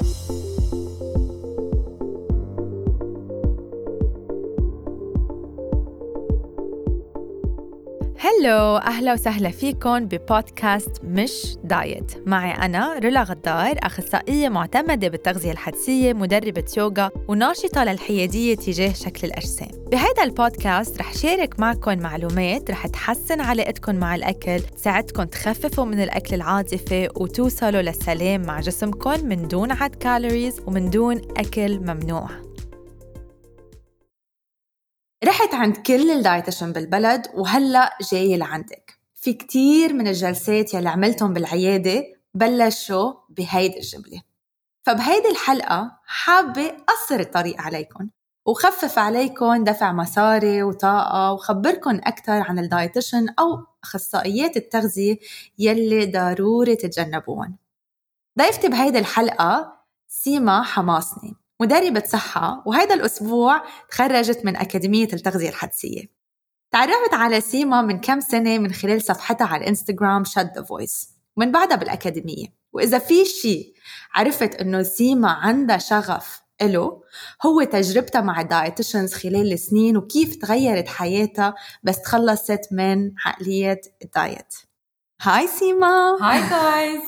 Música Hello أهلا وسهلا فيكم ببودكاست مش دايت. معي أنا رولا غدار أخصائية معتمدة بالتغذية الحدسية مدربة يوغا وناشطة للحيادية تجاه شكل الأجسام. بهذا البودكاست رح شارك معكم معلومات رح تحسن علاقتكم مع الأكل تساعدكم تخففوا من الأكل العاطفي وتوصلوا للسلام مع جسمكم من دون عد calories ومن دون أكل ممنوع. رحت عند كل ال dietitian بالبلد وهلأ جاية لعندك. في كتير من الجلسات يلي عملتهم بالعيادة بلشوا بهيدي الجملة. فبهيدي الحلقة حابة أقصر الطريق عليكم وخفف عليكم دفع مصاري وطاقة وخبركم أكثر عن ال dietitian أو أخصائيات التغذية يلي ضروري تتجنبوهم ضيفتي بهيدي الحلقة سيما حماصني. مدربة صحة وهذا الأسبوع تخرجت من أكاديمية التغذية الحدسية. تعرفت على سيما من كم سنة من خلال صفحتها على الانستغرام shed the voice ومن بعدها بالأكاديمية. وإذا في شيء عرفت إنه سيما عندها شغف إله هو تجربتها مع ال dietitians خلال السنين وكيف تغيرت حياتها بس تخلصت من عقلية ال diet. Hi سيما. Hi guys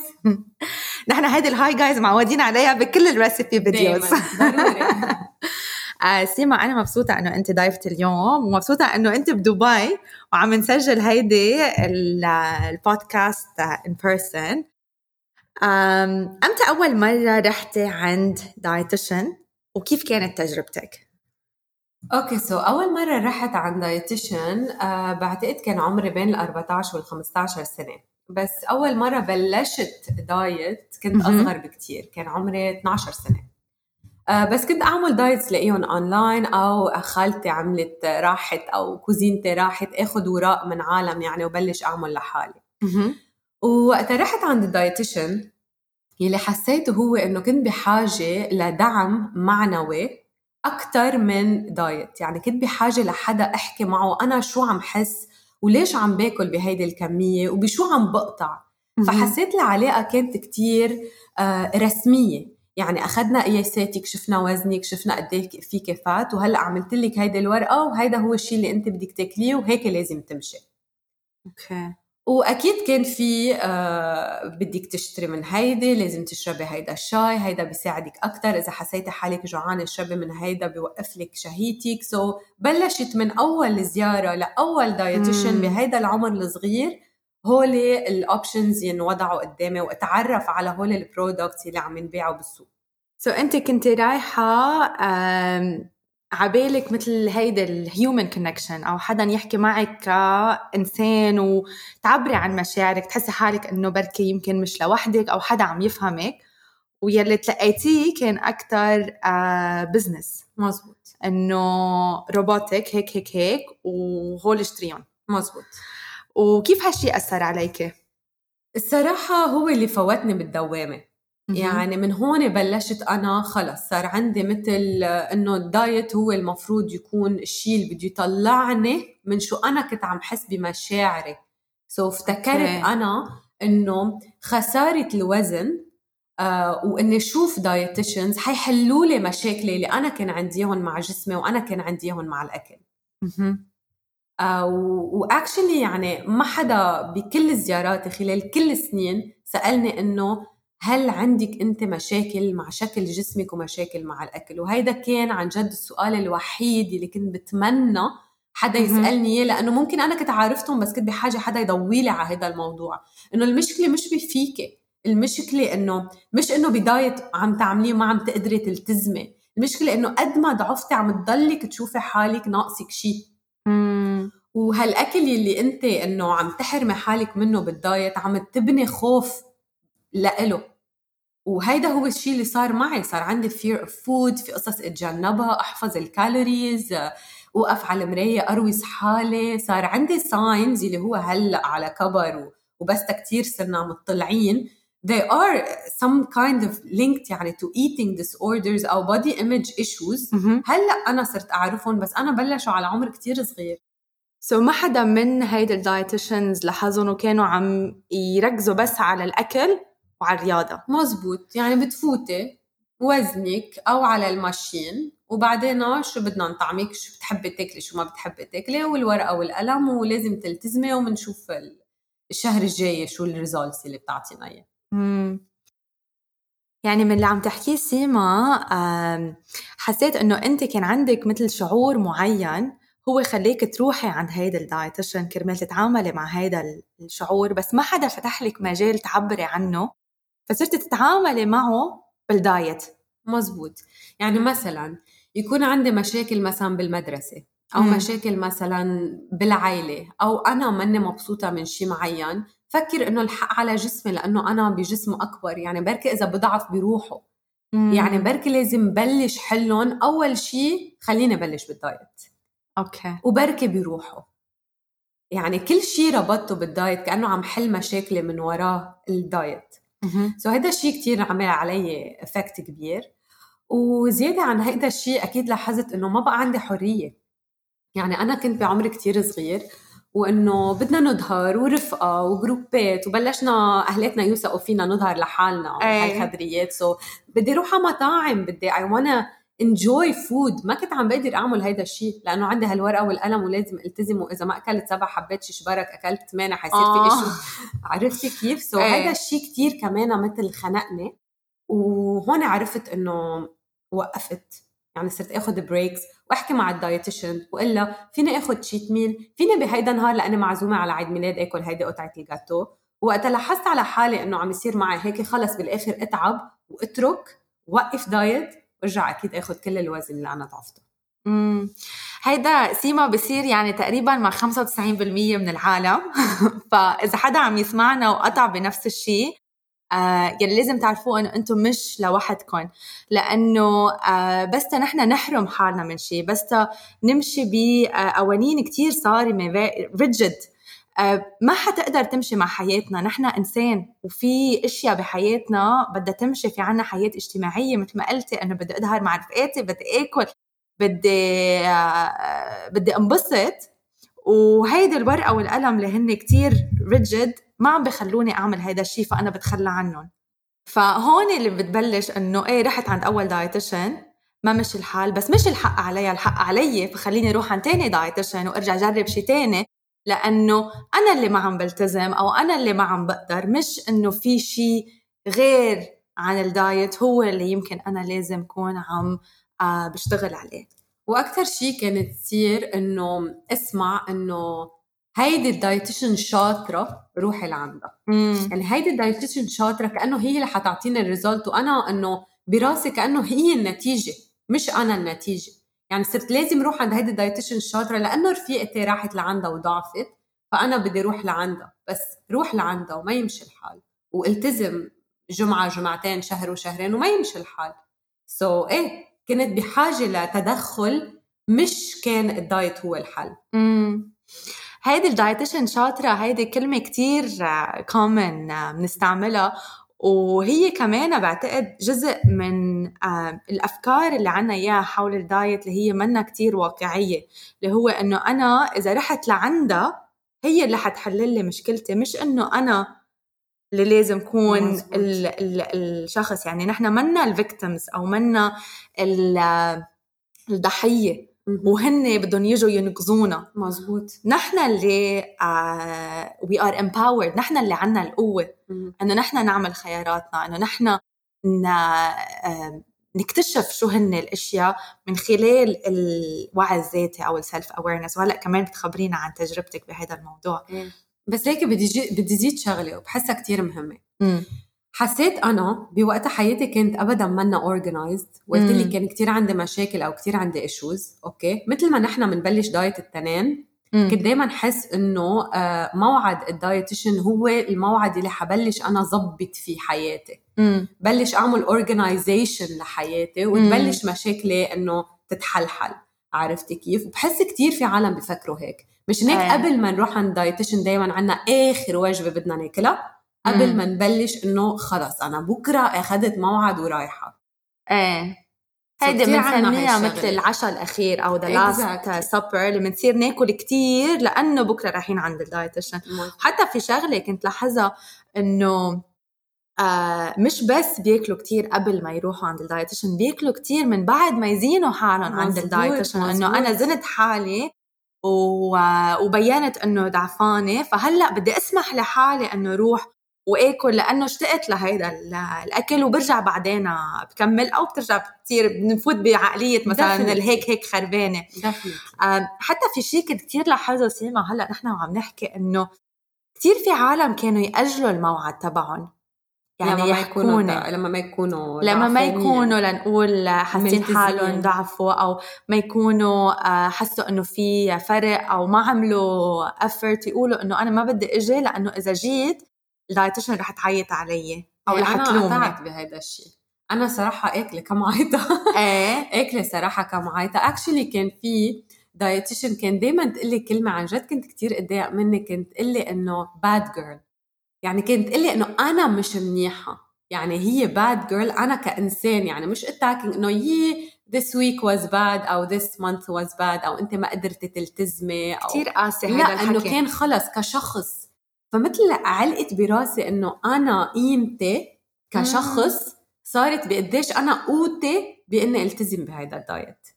نحن هيدي ال hi guys معودين عليها بكل ال recipe videos آه سيما أنا مبسوطة إنه أنت ضيفتي اليوم ومبسوطة إنه أنت بدبي وعم نسجل هيدي البودكاست in person إمتى أول مرة رحتي عند dietitian وكيف كانت تجربتك؟ Okay so أول مرة رحت عند dietitian آه بعتقد كان عمري بين ال 14 وال 15 سنة. بس أول مرة بلشت diet كنت أصغر بكتير كان عمري 12 سنة. آه بس كنت أعمل diets تلاقيهم اونلاين أو خالتي عملت راحت أو cousin تي راحت أخذ وراق من عالم يعني وبلش أعمل لحالي. ووقتها رحت عند ال dietitian يلي حسيته هو إنه كنت بحاجة لدعم معنوي أكثر من دايت. يعني كنت بحاجة لحدا أحكي معه أنا شو عم حس وليش عم باكل بهيدي الكمية وبشو عم بقطع. فحسيت العلاقة كانت كتير آه، رسمية. يعني أخذنا قياساتك شفنا وزنك شفنا قد إيه فيك fat وهلأ عملت لك هيدي الورقة وهيدا هو الشيء اللي أنت بدك تاكليه وهيك لازم تمشي. Okay. وأكيد كان في آه بدك تشتري من هيدي لازم تشربي هيدا الشاي هيدا بيساعدك أكثر إذا حسيتي حالك جوعانة اشربي من هيدا بيوقف لك شهيتك. so so بلشت من أول زيارة لأول dietitian بهيدا العمر الصغير هول ال options ينوضعوا قدامي وأتعرف على هول ال products اللي عم ينباعوا بالسوق. so so أنت كنت رايحة عبالك مثل هيدا ال human connection أو حدا يحكي معك كإنسان وتعبري عن مشاعرك تحسي حالك إنه بركي يمكن مش لوحدك أو حدا عم يفهمك ويلي تلاقيتيه كان أكثر business آه، مزبوط. إنه robotic هيك هيك هيك وهول اشتريهم مزبوط. وكيف هالشي أثر عليك؟ الصراحة هو اللي فوتني بالدوامة. يعني من هون بلشت أنا خلص. صار عندي مثل إنه ال diet هو المفروض يكون الشيء اللي بده يطلعني من شو أنا كنت عم حس بمشاعري. so افتكرت. أنا إنه خسارة الوزن آه وإني أشوف dietitians حيحلوا لي مشاكلي اللي أنا كان عنديهم مع جسمي وأنا كان عنديهم مع الأكل. آه واكشلي يعني ما حدا بكل زياراتي خلال كل السنين سألني إنه هل عندك أنت مشاكل مع شكل جسمك ومشاكل مع الأكل؟ وهيدا كان عن جد السؤال الوحيد اللي كنت بتمنى حدا يسألني إياه لأنه ممكن أنا كنت عارفتهم بس كنت بحاجة حدا يضوي لي على هذا الموضوع. إنه المشكلة مش بفيكي المشكلة إنه مش إنه بداية عم تعمليه ما عم تقدري تلتزمي. المشكلة إنه قد ما ضعفتي عم تضلك تشوفي حالك ناقصك شيء. وهالأكل اللي أنت إنه عم تحرمي حالك منه بال diet عم تبني خوف لإله. وهيدا هو الشيء اللي صار معي. صار عندي fear of food في قصص أتجنبها أحفظ ال calories اوقف على المراية أروز حالي. صار عندي signs اللي هو هلأ على كبر وبس كتير صرنا مطلعين. They are some kind of linked يعني to eating disorders أو body image issues. هلأ أنا صرت أعرفهم بس أنا بلشوا على عمر كتير صغير. so ما حدا من هيدا ال dietitians لاحظهم وكانوا عم يركزوا بس على الأكل وعلى الرياضة. مزبوط. يعني بتفوتي وزنك أو على ال machine وبعدين شو بدنا نطعمك؟ شو بتحبي تاكلي؟ شو ما بتحبي تاكلي؟ والورقة والقلم ولازم تلتزمي وبنشوف الشهر الجاي شو ال results اللي بتعطينا إياه. يعني من اللي عم تحكيه سيما حسيت إنه أنت كان عندك مثل شعور معين هو خليك تروحي عند هيدا ال dietitian كرمال تتعاملي مع هيدا الشعور بس ما حدا فتح لك مجال تعبري عنه. فصرتي تتعاملي معه بال diet. مزبوط. يعني مثلا يكون عندي مشاكل مثلا بالمدرسة أو مم. مشاكل مثلا بالعائلة أو أنا ماني مبسوطة من شيء معين فكر إنه الحق على جسمي لأنه أنا بجسم أكبر. يعني بركي إذا بضعف بيروحوا مم. يعني بركي لازم بلش حلهم. أول شيء خليني بلش بال diet. okay. وبركي بيروحوا يعني كل شيء ربطته بال diet كأنه عم حل مشاكلي من وراه ال diet. so هيدا الشيء كتير عمل علي effect كبير. وزيادة عن هيدا الشيء أكيد لاحظت إنه ما بقى عندي حرية. يعني أنا كنت بعمر كتير صغير وإنه بدنا نظهر ورفقة وجروبات وبلشنا أهلاتنا يوثقوا فينا نظهر لحالنا هاي خبريات so بدي أروح على مطاعم بدي I wanna enjoy food ما كنت عم بقدر أعمل هيدا الشيء لأنه عندي هالورقة والقلم ولازم التزم واذا ما أكلت سبع حبات شبرك أكلت ثمانية حيصير آه. في شيء عرفتي كيف؟ so هيدا الشيء كثير كمان مثل خنقني. وهون عرفت إنه وقفت. يعني صرت اخذ breaks وأحكي مع ال dietitian واقول لها فيني اخذ cheat meal فيني بهيدا النهار لأني معزومة على عيد ميلاد آكل هيدي قطعة الجاتو وقتها لاحظت على حالي إنه عم يصير معي هيك خلص بالآخر أتعب وأترك وقف diet وارجع أكيد اخذ كل الوزن اللي أنا ضعفته. امم هيدا سيما بصير يعني تقريبا مع 95% من العالم. فإذا حدا عم يسمعنا وقطع بنفس الشيء آه يعني لازم تعرفوا إنه أنتم مش لوحدكم لأنه آه بس نحن نحرم حالنا من شيء بس نمشي بقوانين كتير صارمة ريجد آه ما حتقدر تمشي مع حياتنا. نحن إنسان وفي أشياء بحياتنا بدها تمشي في عنا حياة اجتماعية. مثل ما قلتي انه بدي أظهر مع رفقاتي بدي آكل بدي آه بدي أنبسط. وهيدي الورقة والقلم اللي هن كتير rigid ما عم بخلوني أعمل هيدا الشيء فأنا بتخلى عنهم. فهون اللي بتبلش إنه إيه رحت عند أول dietitian ما مشي الحال. بس مش الحق عليها الحق علي فخليني أروح عند تاني dietitian وأرجع أجرب شيء تاني. لأنه أنا اللي ما عم بلتزم أو أنا اللي ما عم بقدر مش إنه في شيء غير عن ال diet هو اللي يمكن أنا لازم كون عم آه، بشتغل عليه. وأكثر شيء كانت تصير إنه اسمع إنه هيدي ال dietitian شاطرة روحي لعندها. يعني هيدي ال dietitian شاطرة كأنه هي اللي حتعطيني ال result وأنا إنه براسي كأنه هي النتيجة مش أنا النتيجة. يعني صرت لازم أروح عند هيدي ال dietitian الشاطرة لأنه رفيقتي راحت لعندها وضعفت فأنا بدي أروح لعندها بس روح لعندها وما يمشي الحال والتزم جمعة جمعتين شهر وشهرين وما يمشي الحال. so, إيه كنت بحاجة لتدخل مش كان ال diet هو الحل. امم هيدي ال dietitian شاطرة هيدي كلمة كتير common بنستعملها. وهي كمان بعتقد جزء من الأفكار اللي عنا إياها حول ال diet اللي هي منا كتير واقعية اللي هو إنه أنا إذا رحت لعندها هي اللي حتحل لي مشكلتي مش إنه أنا اللي لازم كون ال ال الشخص يعني نحن منا ال victims أو منا الضحية. وهن بدهم يجوا ينقذونا. مزبوط. نحن اللي we are empowered نحن اللي عنا القوة. إنه نحن نعمل خياراتنا. إنه نحن نكتشف شو هن الأشياء من خلال الوعي الذاتي أو ال self awareness وهلأ كمان بتخبرينا عن تجربتك بهذا الموضوع. بس هيك بدي بدي زيد شغلة وبحسها كثير مهمة. حسيت أنا بوقت حياتي كنت ابدا منا organized وقلت لي كان كثير عندي مشاكل أو كثير عندي issues okay؟ مثل ما نحن بنبلش diet التنين كنت دائما حس إنه آه، موعد ال dietitian هو الموعد اللي حبلش أنا ظبط فيه حياتي. مم. بلش أعمل organization لحياتي وتبلش مشاكلي إنه تتحلحل. عرفتي كيف؟ وبحس كثير في عالم بفكروا هيك. مش هيك آه. قبل ما نروح عند dietitian دائما عنا آخر وجبة بدنا ناكلها؟ قبل ما نبلش إنه خلص أنا بكرة اخذت موعد ورايحة. إيه. هيدي بنسميها مثل العشاء الأخير أو the last supper اللي بنصير ناكل كتير لأنه بكرة رايحين عند ال dietitian حتى في شغلة كنت لاحظها إنه آه مش بس بياكلوا كتير قبل ما يروحوا عند ال dietitian بياكلوا كتير من بعد ما يزينوا حالهم عند ال dietitian إنه أنا زنت حالي وبينت إنه ضعفانه فهلأ بدي أسمح لحالي إنه روح وآكل لأنه اشتقت لهيدا الأكل وبرجع بعدين بكمل أو بترجع بتصير بنفوت بعقلية مثلا الهيك هيك خربانة. حتى في شيء كنت كثير لاحظه سيما هلأ نحن وعم نحكي إنه كثير في عالم كانوا يأجلوا الموعد تبعهم. يعني لما ما يكونوا لما ما يكونوا لما ما يكونوا لنقول حاسين حالهم ضعفوا أو ما يكونوا آه، حسوا إنه في فرق أو ما عملوا effort يقولوا إنه أنا ما بدي إجي لأنه إذا جيت ال dietitian رح تعيط علي أو رح تلومني أنا قطعت بهذا الشيء أنا صراحة أكلة كم عيطة. إيه. أكلة صراحة كم عيطة. actually كان في dietitian كان دائما تقول لي كلمة عن جد كنت كثير أتضايق منها. كنت تقول لي إنه bad girl يعني كانت تقول لي إنه أنا مش منيحة. يعني هي bad girl أنا كإنسان يعني مش attacking إنه this week was bad أو this month was bad أو أنت ما قدرتي تلتزمي أو كثير قاسي هذا لا إنه كان خلص كشخص. فمثل علقت براسي إنه أنا قيمتي كشخص صارت بقديش أنا قوتي بإني ألتزم بهذا ال diet.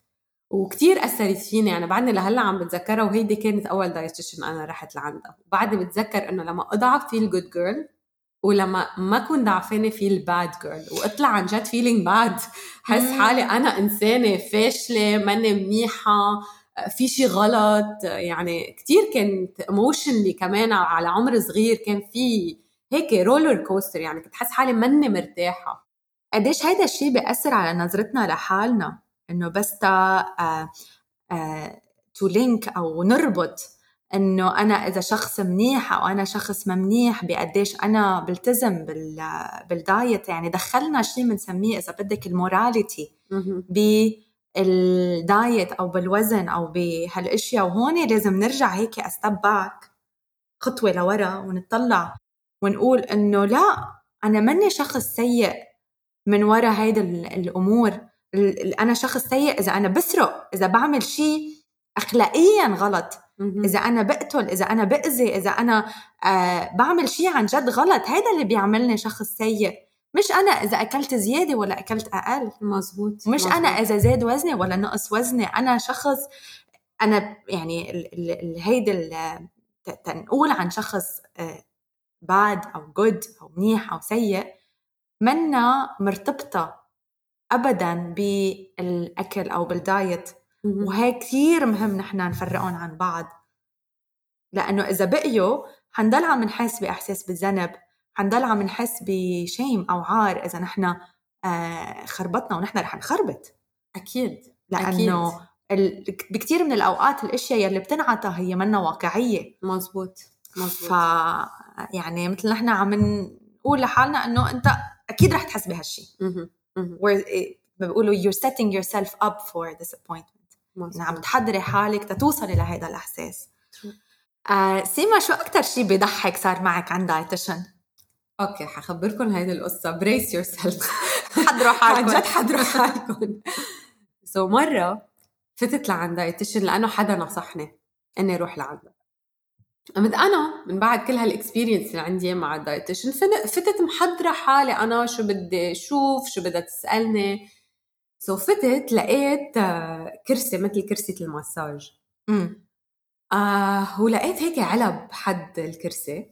وكتير أثرت فيني يعني بعدني لهلأ عم بتذكرها وهيدي كانت أول dietitian أنا رحت لعندها. وبعدني بتذكر إنه لما أضعف في ال good girl ولما ما اكون ضعفانة في ال bad girl وأطلع عن جد feeling bad حس حالي أنا إنسانة فاشلة ماني منيحة في شيء غلط يعني كثير كنت emotionally كمان على عمر صغير كان في هيك roller coaster يعني كنت حس حالي ماني مرتاحة. قديش هيدا الشيء بيأثر على نظرتنا لحالنا؟ إنه بس تا to link أو نربط إنه أنا إذا شخص منيح أو أنا شخص ما منيح بقديش أنا بلتزم بال diet يعني دخلنا شيء بنسميه إذا بدك ال morality بال diet أو بالوزن أو بهالأشياء وهون لازم نرجع هيك step back خطوة لورا ونطلع ونقول إنه لا أنا ماني شخص سيء من وراء هيدا الأمور. أنا شخص سيء إذا أنا بسرق إذا بعمل شيء اخلاقيا غلط. إذا أنا بقتل إذا أنا بأذي إذا أنا آه بعمل شيء عن جد غلط هذا اللي بيعملني شخص سيء. مش أنا إذا أكلت زيادة ولا أكلت أقل. مزبوط مش مزبوط. أنا إذا زاد وزني ولا نقص وزني. أنا شخص أنا يعني هيدي تنقول عن شخص bad آه، أو good أو منيح أو سيء منا مرتبطة ابدا بالأكل أو بال diet وهي كثير مهم نحن نفرقهم عن بعض. لأنه إذا بقيوا حنضل عم نحس بإحساس بالذنب. حنضل عم نحس ب shame أو عار إذا نحن آه خربطنا ونحن رح نخربط. أكيد لأنه أكيد. بكثير من الأوقات الأشياء يلي بتنعطى هي منا واقعية. مزبوط مزبوط. ف يعني مثل نحن عم نقول لحالنا إنه أنت أكيد رح تحس بهالشيء بيقولوا you're setting yourself up for disappointment. يعني عم تحضري حالك تتوصلي لهذا الإحساس. آه سيما شو أكثر شيء بيضحك صار معك عند dietitian أوكي حخبركم هيدي القصة. brace yourself حضروا حالكم عن جد حضروا حالكم so, مرة فتت لعند dietitian لأنه حدا نصحني إني أروح لعنده قمت أنا من بعد كل هال experience اللي عندي مع ال dietitian فتت محضرة حالي أنا شو بدي أشوف شو بدها تسألني. so فتت لقيت آه، كرسي مثل كرسي المساج امم آه ولقيت هيك علب حد الكرسي.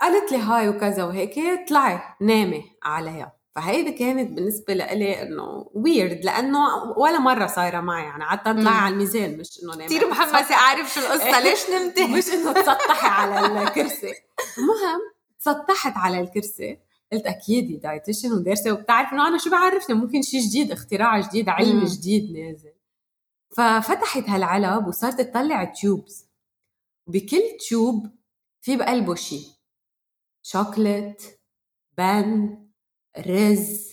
فقالت لي هاي وكذا وهيك طلعي نامي عليها. فهيدي كانت بالنسبة لإلي إنه weird لأنه ولا مرة صايرة معي. يعني قعدت أطلع على الميزان مش إنه نامي. كثير محمسة أعرف شو القصة. ليش نمتي؟ مش إنه تسطحي على الكرسي. المهم تسطحت على الكرسي. قلت أكيد dietitian ودارسه وبتعرف إنه أنا شو بعرفني؟ ممكن شيء جديد اختراع جديد علم جديد نازل. ففتحت هالعلب وصارت تطلع tubes بكل tube في بقلبه شيء شوكليت bean رز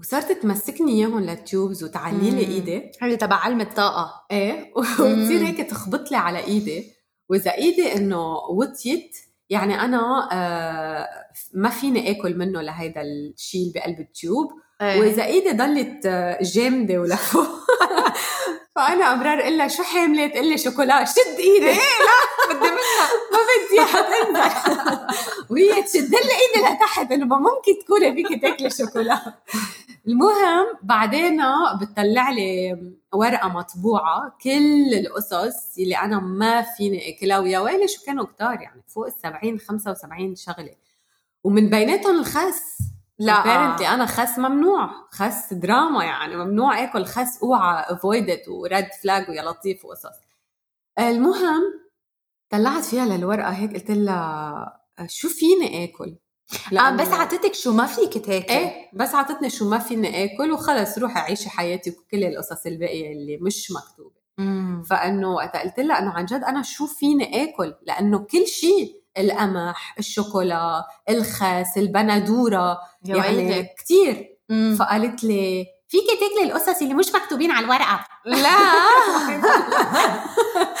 وصارت تمسكني إياهم لل tubes وتعلي لي إيدي. هذه تبع علم الطاقة. إيه. وتصير هيك تخبط لي على إيدي. وإذا إيدي إنه وطيت يعني أنا آه ما فيني آكل منه لهيدا الشيء اللي بقلب ال tube. أيه. وإذا إيدي ضلت آه، جامدة ولفوق فأنا امرار أقول لها شو حامله تقول لي شوكولا شد إيدي. إيه لا بدي منها. ما بدي حتنزل وهي تشد لي إيدي لتحت إنه ما ممكن تكوني فيك تاكلي شوكولا المهم بعدين بتطلع لي ورقة مطبوعة كل القصص اللي أنا ما فيني أكلها ويا ويلي شو كانوا كتار يعني فوق ال 70 75 شغلة. ومن بيناتهم الخس. لا. بيرنتلي أنا خس ممنوع. خس دراما يعني. ممنوع آكل خس أوعى افويدت وريد فلاج ويا لطيف وقصص. المهم طلعت فيها للورقة هيك قلت لها شو فيني آكل؟ آه بس عطتك شو ما فيك تاكل. إيه بس عطتني شو ما فيني آكل وخلص روحي عيشي حياتي وكل القصص الباقية اللي مش مكتوبة. مم. فإنه وقتها قلت لها انه عن جد أنا شو فيني آكل؟ لأنه كل شيء القمح الشوكولا الخس البندورة يعني كثير فقالت لي فيكي تاكلي القصص اللي مش مكتوبين على الورقة. لا.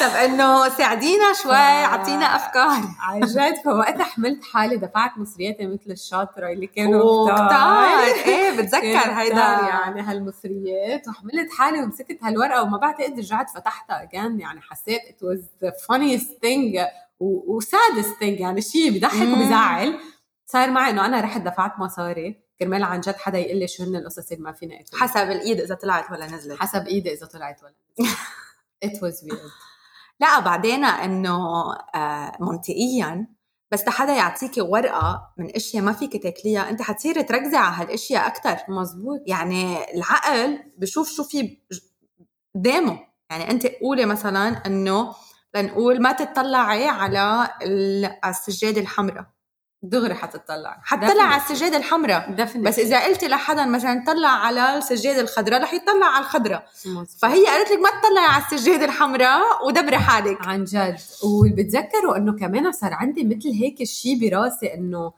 طب إنه ساعدينا شوي اعطينا أفكار. عن جد فوقتها حملت حالي دفعت مصرياتي مثل الشاطرة اللي كانوا كتار. إيه بتذكر هيدا. يعني هالمصريات. وحملت حالي ومسكت هالورقة وما بعتقد رجعت فتحتها كان يعني حسيت it was the funniest thing و saddest thing يعني شيء بضحك وبزعل صار معي إنه أنا رحت دفعت مصاري. كرمال عن جد حدا يقول لي شو هن القصص اللي ما فيني اكل حسب الإيد إذا طلعت ولا نزلت. حسب إيدي إذا طلعت ولا نزلت. ات واز ويرد لا بعدين إنه آه منطقيا بس حدا يعطيكي ورقة من إشياء ما فيك تاكليها أنت حتصيري تركزي على هالإشياء أكثر مزبوط. يعني العقل بشوف شو في قدامه يعني أنت قولي مثلا إنه لنقول ما تطلعي على السجاده الحمراء. دغري حتطلع. حتطلع على السجادة الحمراء. بس إذا قلتي لحدا مثلا طلع على السجادة الخضراء رح يطلع على الخضراء. فهي قالت لك ما تطلعي على السجادة الحمراء ودبري حالك. عن جد. وبتذكروا إنه كمان صار عندي مثل هيك الشيء براسي إنه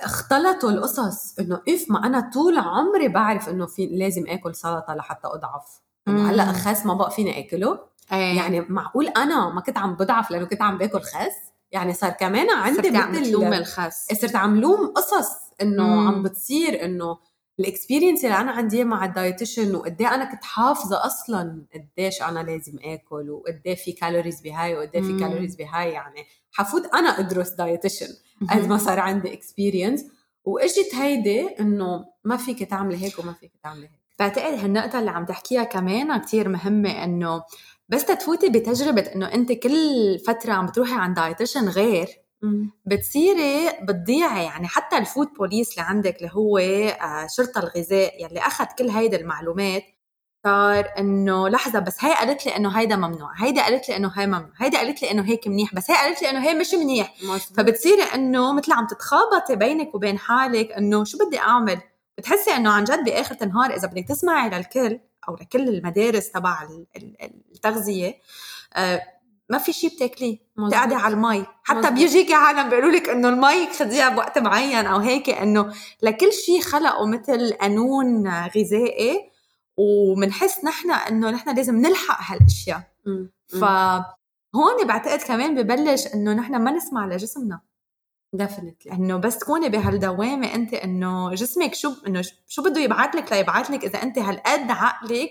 اختلطوا القصص. إنه إف ما أنا طول عمري بعرف إنه في لازم آكل سلطة لحتى أضعف. هلأ خس ما بقى فيني آكله. أيه. يعني معقول أنا ما كنت عم بضعف لأنه كنت عم باكل خس؟ يعني صار كمان عندي صرت عم تلوم الخس صرت عم لوم قصص إنه عم بتصير إنه ال experience اللي أنا عندي مع ال dietitian وقد أنا كنت حافظة أصلا قديش أنا لازم آكل وقد في calories بهاي وقد في calories بهاي يعني حفوت أنا أدرس dietitian قد ما صار عندي experience. وإجت هيدي إنه ما فيك تعملي هيك وما فيك تعملي هيك. بعتقد هالنقطة اللي عم تحكيها كمان كتير مهمة إنه بس تفوتي بتجربة إنه أنت كل فترة عم بتروحي عند dietitian غير بتصيري بتضيعي يعني حتى ال food police اللي عندك اللي هو آه، شرطة الغذاء يلي أخذ كل هيدي المعلومات صار إنه لحظة بس هي قالت لي إنه هيدا ممنوع هيدا قالت لي إنه هي ممنوع هيدا قالت لي إنه هيك منيح بس هي قالت لي إنه هي مش منيح. فبتصيري إنه مثل عم تتخابطي بينك وبين حالك إنه شو بدي أعمل؟ بتحسي إنه عن جد بآخر النهار إذا بدك تسمعي للكل أو لكل المدارس تبع التغذية آه، ما في شيء بتاكليه بتقعدي على المي حتى مزبوط. بيجيكي عالم بيقولوا لك إنه المي خديها بوقت معين أو هيك إنه لكل شيء خلقوا مثل قانون غذائي وبنحس نحن إنه نحن لازم نلحق هالأشياء. فهون بعتقد كمان ببلش إنه نحن ما نسمع لجسمنا. ديفنتلي إنه بس تكوني بهالدوامة أنت إنه جسمك شو إنه شو بده يبعث لك ليبعث لك إذا أنت هالقد عقلك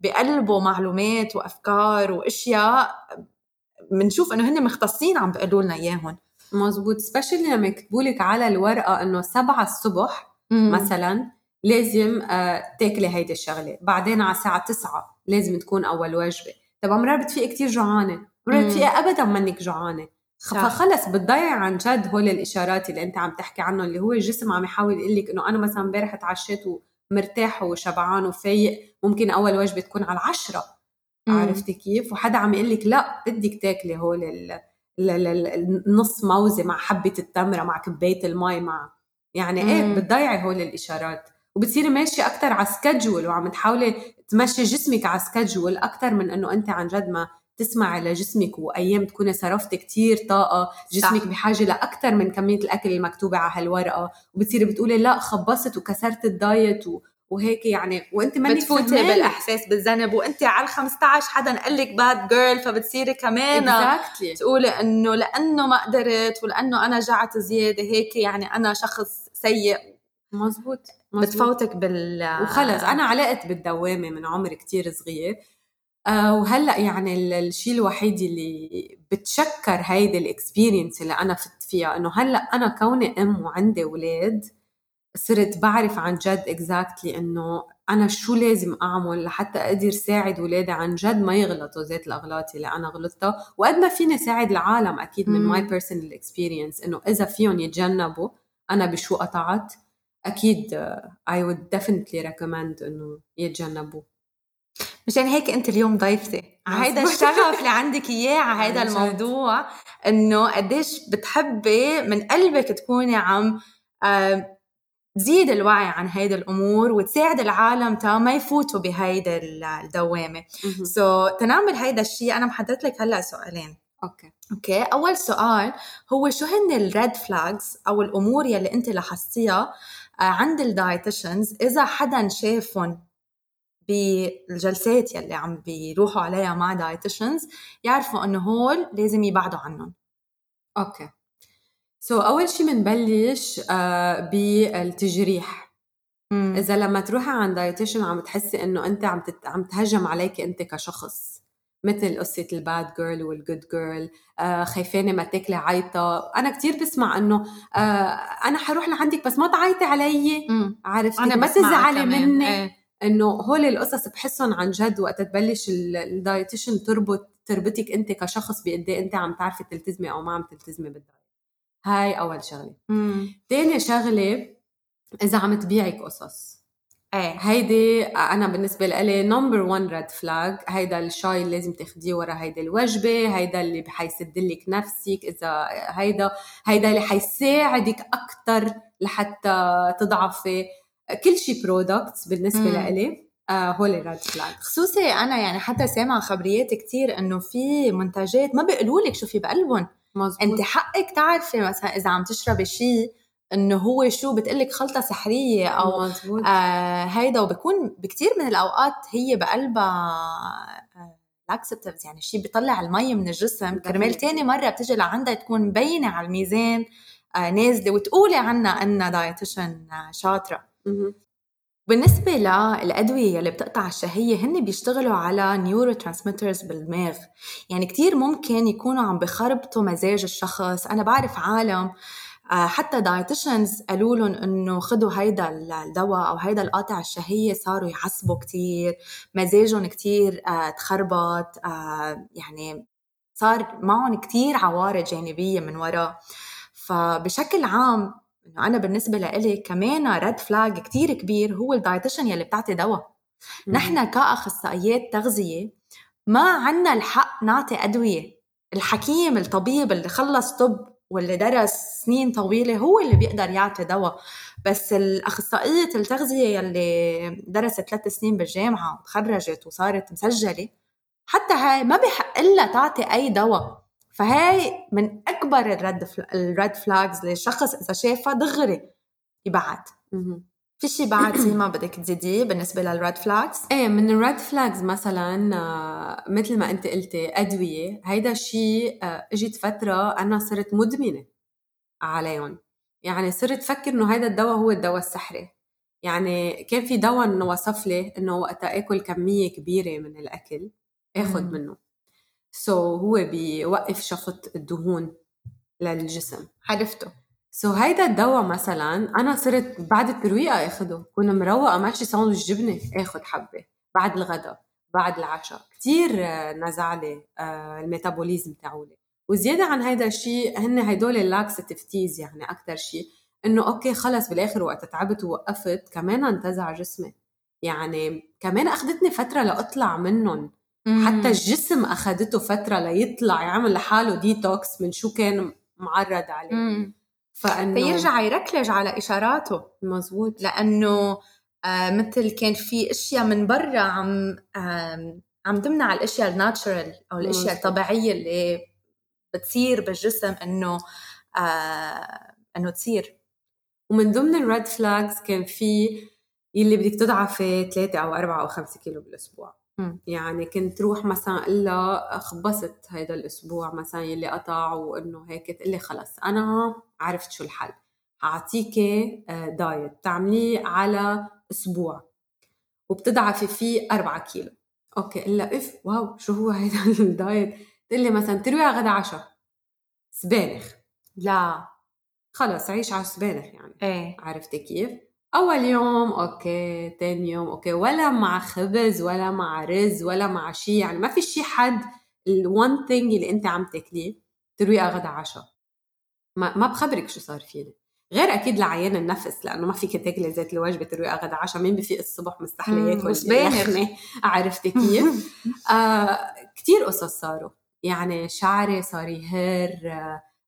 بقلبه معلومات وأفكار وأشياء بنشوف إنه هن مختصين عم بيقولوا لنا اياهم مزبوط. سبيشلي لما يكتبوا لك على الورقة إنه سبعة الصبح مم. مثلا لازم آه تاكلي هيدي الشغلة. بعدين على الساعة 9 لازم تكون أول وجبة. طب مرات بتفيقي كتير جوعانة. مرات بتفيقي ابدا منك جوعانة. فخلص بتضيع عن جد هول الإشارات اللي أنت عم تحكي عنهم اللي هو الجسم عم يحاول يقول لك إنه أنا مثلا امبارح تعشيت ومرتاح وشبعان وفايق ممكن أول وجبة تكون على العشرة. عرفتي كيف؟ وحدا عم يقول لك لا بدك تاكلي هول النص موزة مع حبة التمره مع كباية المي مع يعني إيه بتضيعي هول الإشارات. وبتصيري ماشية أكثر على schedule وعم تحاولي تمشي جسمك على schedule أكثر من إنه أنت عن جد ما تسمعي لجسمك وأيام تكوني صرفتي كتير طاقة جسمك صح. بحاجة لاكثر من كمية الأكل المكتوبة على هالورقة وبتصيري بتقولي لا خبصت وكسرت ال diet و... وهيك يعني وأنت ما بتفوتي بالاحساس بالذنب وأنت على ال 15 حدا قال لك bad girl فبتصيري كمان exactly. تقولي إنه لأنه ما قدرت ولأنه أنا جعت زيادة هيك يعني أنا شخص سيء مزبوط, مزبوط. بتفوتك بال وخلص أنا علقت بالدوامة من عمر كتير صغير آه وهلأ يعني الشيء الوحيد اللي بتشكر هيدي ال experience اللي أنا فت فيها إنه هلأ أنا كوني أم وعندي أولاد صرت بعرف عن جد exactly إنه أنا شو لازم أعمل لحتى أقدر ساعد ولادي عن جد ما يغلطوا ذات الاغلاط اللي أنا غلطتها. وقد ما فيني ساعد العالم أكيد من my personal experience إنه إذا فيهم يتجنبوا أنا بشو قطعت أكيد I would definitely recommend إنه يتجنبوا. مشان هيك انت اليوم ضيفتي. هيدا الشغف اللي عندك إياه على هذا الموضوع إنه قديش بتحبي من قلبك تكوني عم تزيد الوعي عن هيدي الأمور وتساعد العالم تا ما يفوتوا بهيدي الدوامة. so, تنعمل هيدا الشيء أنا محضرت لك هلأ سؤالين. okay. okay؟ أول سؤال هو شو هن ال red flags أو الأمور يلي أنت لاحظتيها آه، عند ال dietitians إذا حدا شافهم بالجلسات يلي عم بيروحوا عليها مع dietitians يعرفوا إنه هول لازم يبعدوا عنهم. okay. so, أول شيء بنبلش uh, بالتجريح. مم. إذا لما تروحي عند dietitian عم تحسي إنه أنت عم تت... عم تهجم عليك أنت كشخص. مثل قصة ال bad girl وال good girl خايفة إنه ما تاكلي عيطة. أنا كتير بسمع إنه آه أنا حروح لعندك بس ما تعيطي علي. عرفتي؟ ما تزعلي مني. إيه. إنه هول القصص بحسهم عن جد وقت تبلش ال dietitian تربط تربطك أنت كشخص بقد إيه أنت عم تعرفي تلتزمي أو ما عم تلتزمي بال diet. هاي أول شغلة. تاني شغلة إذا عم تبيعك قصص. إيه. هيدي أنا بالنسبة لي number 1 red flag هيدا الشاي اللي لازم تاخديه ورا هيدي الوجبة هيدا اللي حيسد لك نفسك إذا هيدا هيدا اللي حيساعدك أكثر لحتى تضعفي كل شيء products بالنسبة لإلي آه هول ال red flag خصوصي أنا يعني حتى سامعة خبريات كتير إنه في منتجات ما بيقولوا لك شو في بقلبهم. مزبوط. أنت حقك تعرفي مثلا إذا عم تشربي شيء إنه هو شو بتقلك خلطة سحرية أو مزبوط. آه هيدا. وبكون بكثير من الأوقات هي بقلبها laxatives يعني شيء بيطلع المي من الجسم. كرمال تاني مرة بتجي لعندها تكون مبينه على الميزان آه نازلة وتقولي عنها إنها dietitian شاطرة. بالنسبة للأدوية اللي بتقطع الشهية هن بيشتغلوا على neurotransmitters بالدماغ. يعني كتير ممكن يكونوا عم بخربطوا مزاج الشخص. أنا بعرف عالم آه، حتى dietitians قالوا لهم إنه خذوا هيدا الدواء أو هيدا القاطع الشهية صاروا يعصبوا كتير. مزاجهم كتير آه، تخربط آه، يعني صار معهم كتير عوارض جانبية من وراه فبشكل عام إنه أنا بالنسبة لإلي كمان red flag كتير كبير هو ال dietitian يلي بتعطي دواء. نحن كأخصائيات تغذية ما عنا الحق نعطي أدوية. الحكيم الطبيب اللي خلص طب واللي درس سنين طويلة هو اللي بيقدر يعطي دواء. بس الأخصائية التغذية يلي درست ثلاث سنين بالجامعة وتخرجت وصارت مسجلة حتى هاي ما بحق لها تعطي أي دواء. فهاي من أكبر ال red ال red flags للشخص إذا شافها دغري يبعد في شيء بعد سيما بدك تزيديه بالنسبة لل red flags؟ إيه من ال red flags مثلا آه، مثل ما أنت قلتي أدوية. هيدا الشيء آه، إجت فترة أنا صرت مدمنة عليهم. يعني صرت فكر إنه هيدا الدواء هو الدواء السحري. يعني كان في دواء إنه وصف لي إنه وقتها آكل كمية كبيرة من الأكل آخذ منه. so هو بيوقف شفط الدهون للجسم. عرفته. so هيدا الدواء مثلا أنا صرت بعد الترويقة أخده. كون مروقة ماشي ساندويتش جبنة آخد حبة بعد الغداء بعد العشاء. كثير نزع لي آه، ال metabolism تاعولي. وزيادة عن هيدا الشيء هن هدول ال laxatives يعني أكثر شيء إنه okay خلص بالآخر وقت تعبت ووقفت كمان انتزع جسمي. يعني كمان أخذتني فترة لأطلع منهم. حتى الجسم اخذته فترة ليطلع يعمل لحاله ديتوكس من شو كان معرض عليه. فإنه فيرجع يركلج على إشاراته. مزبوط. لأنه آه مثل كان في أشياء من برا عم آه عم تمنع الأشياء ال natural أو الأشياء مزبوط. الطبيعية اللي بتصير بالجسم إنه آه إنه تصير. ومن ضمن ال red flags كان في يلي بدك تضعفي ثلاثة أو أربعة أو خمسة كيلو يعني كنت روح مثلا أقول لها خبصت هيدا الأسبوع مثلا يلي قطع وإنه هيك تقول لي خلص أنا عرفت شو الحل. حاعطيكي diet. آه، تعمليه على أسبوع. وبتضعفي فيه 4 كيلو. okay الا إف wow شو هو هيدا ال diet؟ تقول لي مثلا ترويقة غدا عشاء. سبانخ. لا خلص عيش على سبانخ يعني. إيه. عرفتي كيف؟ أول يوم okay. تاني يوم okay. ولا مع خبز ولا مع رز ولا مع شيء يعني ما في شيء حد ال one thing اللي أنت عم تاكليه ترويقة غدا عشاء ما, ما بخبرك شو صار فيني. غير أكيد لعيان النفس لأنه ما فيك تاكلي زيت الوجبة ترويقه غدا عشاء مين بفيق الصبح مستحلي ياكل؟ عرفتي كيف؟ آه كثير قصص صاروا. يعني شعري صار يهر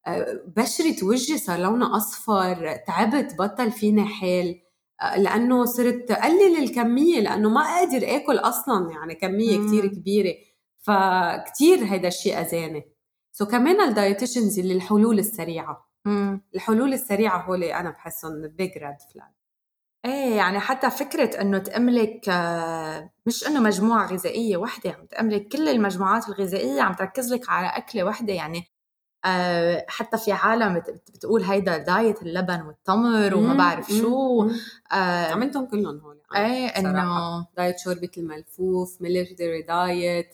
آه بشرة وجهي صار لونها أصفر تعبت بطل فيني حيل. لأنه صرت أقلل الكمية لأنه ما قادر آكل أصلا يعني كمية كتير كبيرة. فكتير هيدا الشيء أذاني. so كمان ال dietitians اللي الحلول السريعة. مم. الحلول السريعة هولي أنا بحسهم big red flag إيه يعني حتى فكرة إنه تأملك مش إنه مجموعة غذائية وحدة عم تأملك كل المجموعات الغذائية عم تركز لك على أكلة وحدة يعني حتى في عالم بتقول هيدا diet اللبن والتمر وما بعرف شو. آه عملتهم كلهم هول إيه إنه diet شوربة الملفوف military diet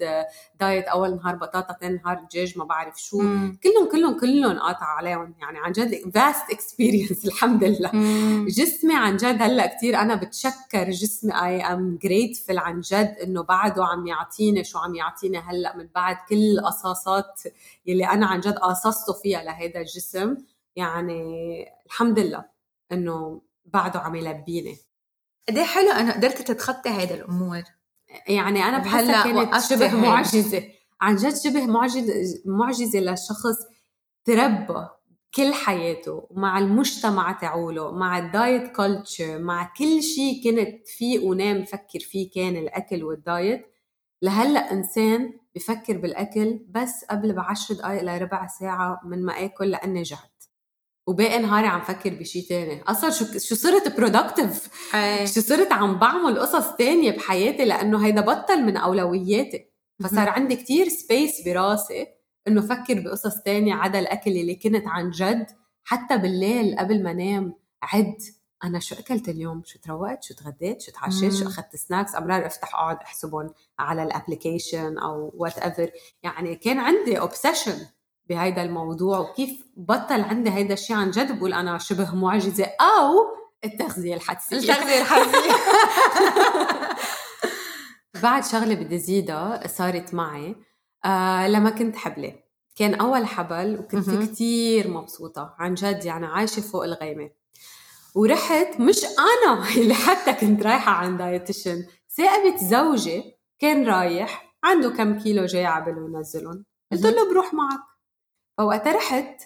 diet أول نهار بطاطا ثاني نهار دجاج ما بعرف شو. مم. كلهم كلهم كلهم قاطع عليهم. يعني عن جد vast experience الحمد لله. مم. جسمي عن جد هلأ كثير أنا بتشكر جسمي. I am grateful عن جد إنه بعده عم يعطيني شو عم يعطيني هلأ من بعد كل القصاصات يلي أنا عن جد قاصصته فيها لهيدا الجسم. يعني الحمد لله إنه بعده عم يلبيني. قد إيه حلو انه قدرتي تتخطي هيدا الأمور. يعني أنا بحسها كانت شبه معجزة. عن جد شبه معجزه معجزة لشخص تربى كل حياته مع المجتمع تاعوله مع ال diet culture مع كل شيء كنت فيه ونام فكر فيه كان الأكل وال diet. لهلأ إنسان بفكر بالأكل بس قبل بعشر دقائق لربع ساعة من ما آكل لأني جعت. وباقي نهاري عم فكر بشيء تاني. أصلا شو شو صرت productive شو صرت عم بعمل قصص تانية بحياتي لأنه هيدا بطل من أولوياتي. فصار عندي كتير space براسي إنه فكر بقصص تانية عدا الأكل اللي كنت عن جد. حتى بالليل قبل ما انام عد أنا شو أكلت اليوم؟ شو تروقت؟ شو تغديت؟ شو تعشيت؟ شو أخذت snacks امرار أفتح أقعد أحسبهم على ال application أو whatever يعني كان عندي obsession بهيدا الموضوع وكيف بطل عندي هيدا الشيء عن جد بقول أنا شبه معجزة أو التغذية الحدسية. التغذية الحدسية. بعد شغلة بدي زيدها صارت معي. آه لما كنت حبلة. كان أول حبل وكنت كتير مبسوطة. عن جد يعني عايشة فوق الغيمة. ورحت مش أنا اللي حتى كنت رايحة عند dietitian. ساقبت زوجي كان رايح عنده كم كيلو جاي عبله ينزلهم. قلت له بروح معك. فوقتها رحت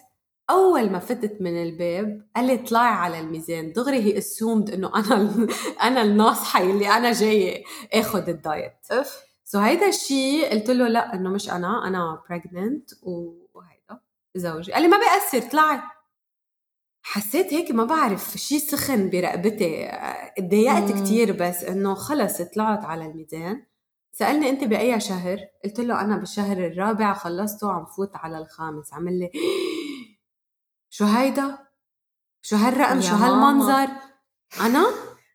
أول ما فتت من الباب قال لي اطلعي على الميزان دغري he assumed إنه أنا أنا الناصحة اللي أنا جاية اخذ ال diet. اف so هيدا الشيء قلت له لا إنه مش أنا أنا pregnant وهيدا زوجي. قال لي ما بيأثر اطلعي حسيت هيك ما بعرف شيء سخن برقبتي اتضايقت كثير بس إنه خلص طلعت على الميزان. سألني أنت بأي شهر؟ قلت له أنا بالشهر الرابع خلصته عم فوت على الخامس عمل لي شو هيدا؟ شو هالرقم؟ شو هالمنظر؟ أنا؟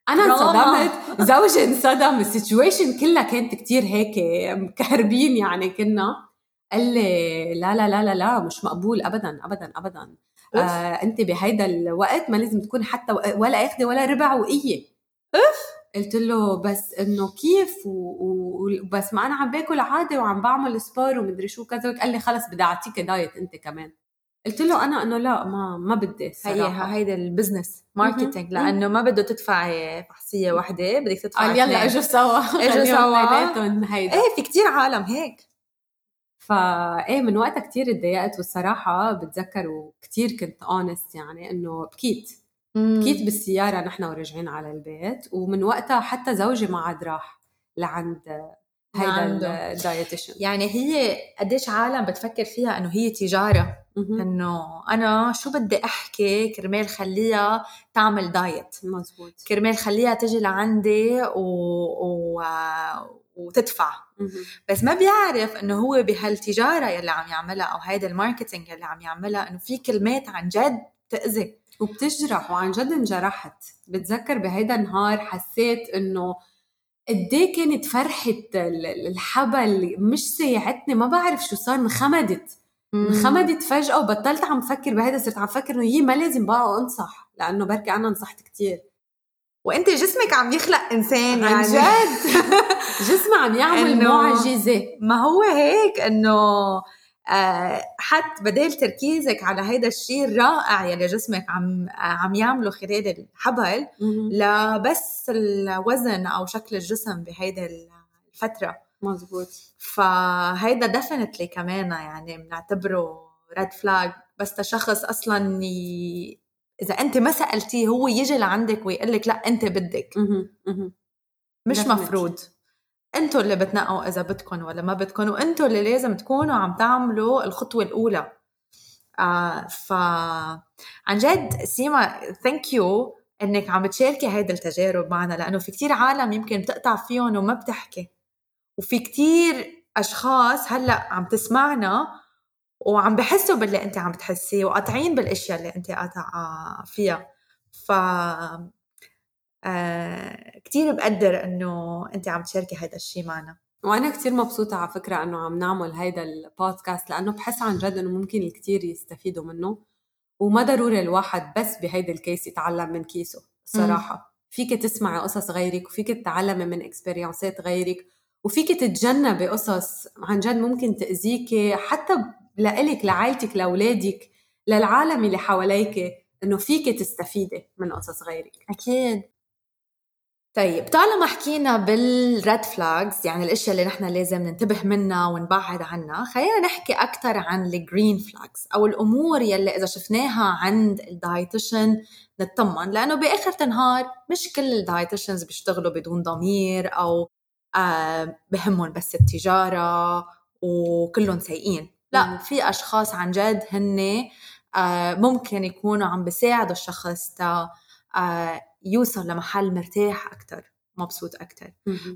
أنا انصدمت زوجي انصدم ال situation كلها كانت كتير هيك مكهربين يعني كنا قال لي لا لا لا لا لا مش مقبول ابدا ابدا ابدا آه أنت بهيدا الوقت ما لازم تكون حتى ولا أخذة ولا ربع وقية اف قلت له بس إنه كيف؟ وبس ما أنا عم باكل عادي وعم بعمل sport ومدري شو كذا. قال لي خلص بدي أعطيك diet أنت كمان. قلت له أنا إنه لا ما ما بدي صراحة. هي هيدا ال business marketing لأنه ما بده تدفعي فحصية وحدة بدك تدفعي قال يلا اجوا سوا. اجوا سوا. إيه في كتير عالم هيك. فا إيه من وقتها كتير تضايقت والصراحة بتذكر وكتير كنت honest يعني إنه بكيت. بكيت بالسيارة نحن وراجعين على البيت ومن وقتها حتى زوجي ما عاد راح لعند هيدا ال dietitian يعني هي قديش عالم بتفكر فيها إنه هي تجارة. إنه أنا شو بدي أحكي؟ كرمال خليها تعمل diet مزبوط. كرمال خليها تجي لعندي و... و... وتدفع. بس ما بيعرف إنه هو بهالتجارة يلي عم يعملها أو هيدا الماركتينج يلي عم يعملها إنه في كلمات عن جد تأذي. وبتجرح وعن جد انجرحت. بتذكر بهيدا النهار حسيت إنه قد إيه كانت فرحة الحبل مش ساعتني ما بعرف شو صار انخمدت. انخمدت فجأة وبطلت عم فكر بهذا صرت عم فكر إنه هي ما لازم بقى أنصح لأنه بركي أنا نصحت كتير. وأنت جسمك عم يخلق إنسان عن يعني. جد. جسمي عم يعمل معجزة. ما هو هيك إنه آه حتى بدل تركيزك على هذا الشيء الرائع يلي جسمك عم عم يعمله خلال الحبل لبس الوزن أو شكل الجسم بهيدا الفترة. مزبوط. فهيدا definitely كمان يعني بنعتبره red flag بس شخص أصلا ي... إذا أنت ما سألتيه هو يجي لعندك ويقول لك لا أنت بدك. مش مفروض. أنتوا اللي بتنقوا إذا بدكم ولا ما بدكم وانتوا اللي لازم تكونوا عم تعملوا الخطوة الأولى. آه ف عن جد سيما ثانك يو إنك عم بتشاركي هيدي التجارب معنا لأنه في كتير عالم يمكن بتقطع فيهم وما بتحكي. وفي كتير أشخاص هلأ عم تسمعنا وعم بحسوا باللي أنت عم بتحسيه وقاطعين بالأشياء اللي أنت قاطعه فيها. ف آه كتير بقدر إنه انت عم تشاركي هذا الشيء معنا. وأنا كتير مبسوطة على فكرة إنه عم نعمل هيدا البودكاست لأنه بحس عن جد إنه ممكن الكثير يستفيدوا منه وما ضروري الواحد بس بهيدا ال case يتعلم من case الصراحه فيك تسمعي قصص غيرك وفيك تتعلمي من experience ات غيرك وفيك تتجنبي قصص عن جد ممكن تأذيكي حتى لإلك لعائلتك لأولادك للعالم اللي حواليك إنه فيك تستفيدي من قصص غيرك. أكيد. طيب طالما حكينا بال red flags يعني الأشياء اللي نحن لازم ننتبه منها ونبعد عنها خلينا نحكي أكثر عن ال green flags أو الأمور يلي إذا شفناها عند ال dietitian نطمن لأنه بآخر النهار مش كل ال dietitians بيشتغلوا بدون ضمير أو آه بهمهم بس التجارة وكلهم سيئين. لا في أشخاص عن جد هن آه ممكن يكونوا عم بيساعدوا الشخص تا آه يوصل لمحل مرتاح أكتر مبسوط أكتر.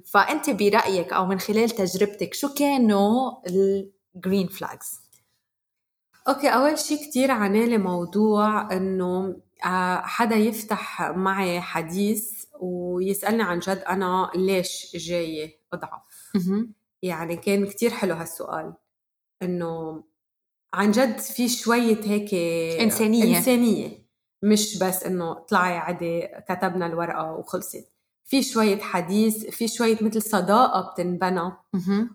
فأنت برأيك أو من خلال تجربتك شو كانوا ال green flags؟ okay أول شيء كثير عنى لي موضوع إنه آه، حدا يفتح معي حديث ويسألني عن جد أنا ليش جاية أضعف. يعني كان كثير حلو هالسؤال. إنه عن جد في شوية هيك إنسانية. إنسانية. مش بس إنه طلعي عدي كتبنا الورقة وخلصت. في شوية حديث في شوية مثل صداقة بتنبنى.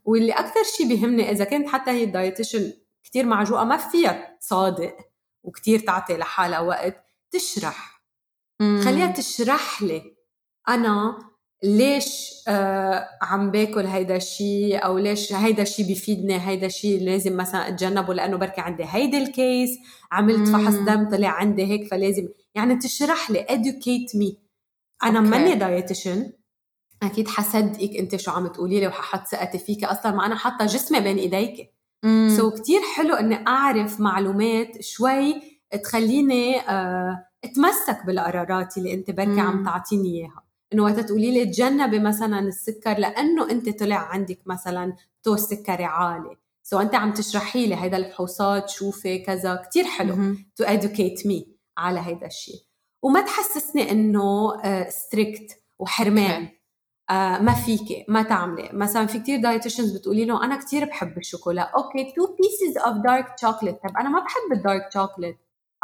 واللي أكثر شيء بيهمني إذا كانت حتى هي الدايتيشن كتير معجوقة ما فيها تصادق وكتير تعطي لحالها وقت تشرح. خليها تشرح لي أنا ليش آه عم باكل هيدا الشيء أو ليش هيدا الشيء بيفيدني هيدا الشيء لازم مثلا أتجنبه لأنه بركي عندي هيدا ال case عملت فحص دم طلع عندي هيك فلازم يعني تشرح لي educate me. أنا ماني dietitian أكيد ح صدقك أنت شو عم تقولي لي وححط ثقتي فيكي أصلا ما أنا حاطة جسمي بين ايديك so كثير حلو إني أعرف معلومات شوي تخليني آه أتمسك بالقرارات اللي أنت بركي عم تعطيني إياها. إنه وقت تقولي لي تجنبي مثلا السكر لأنه أنت طلع عندك مثلا سكري عالي. so أنت عم تشرحي لي هيدا الفحوصات شوفي كذا كتير حلو to educate me على هيدا الشيء. وما تحسسني إنه strict آه، وحرمان. آه ما فيكي ما تعملي. مثلا في كتير dietitians بتقولي له أنا كتير بحب الشوكولا. okay two pieces of dark chocolate طب أنا ما بحب ال dark chocolate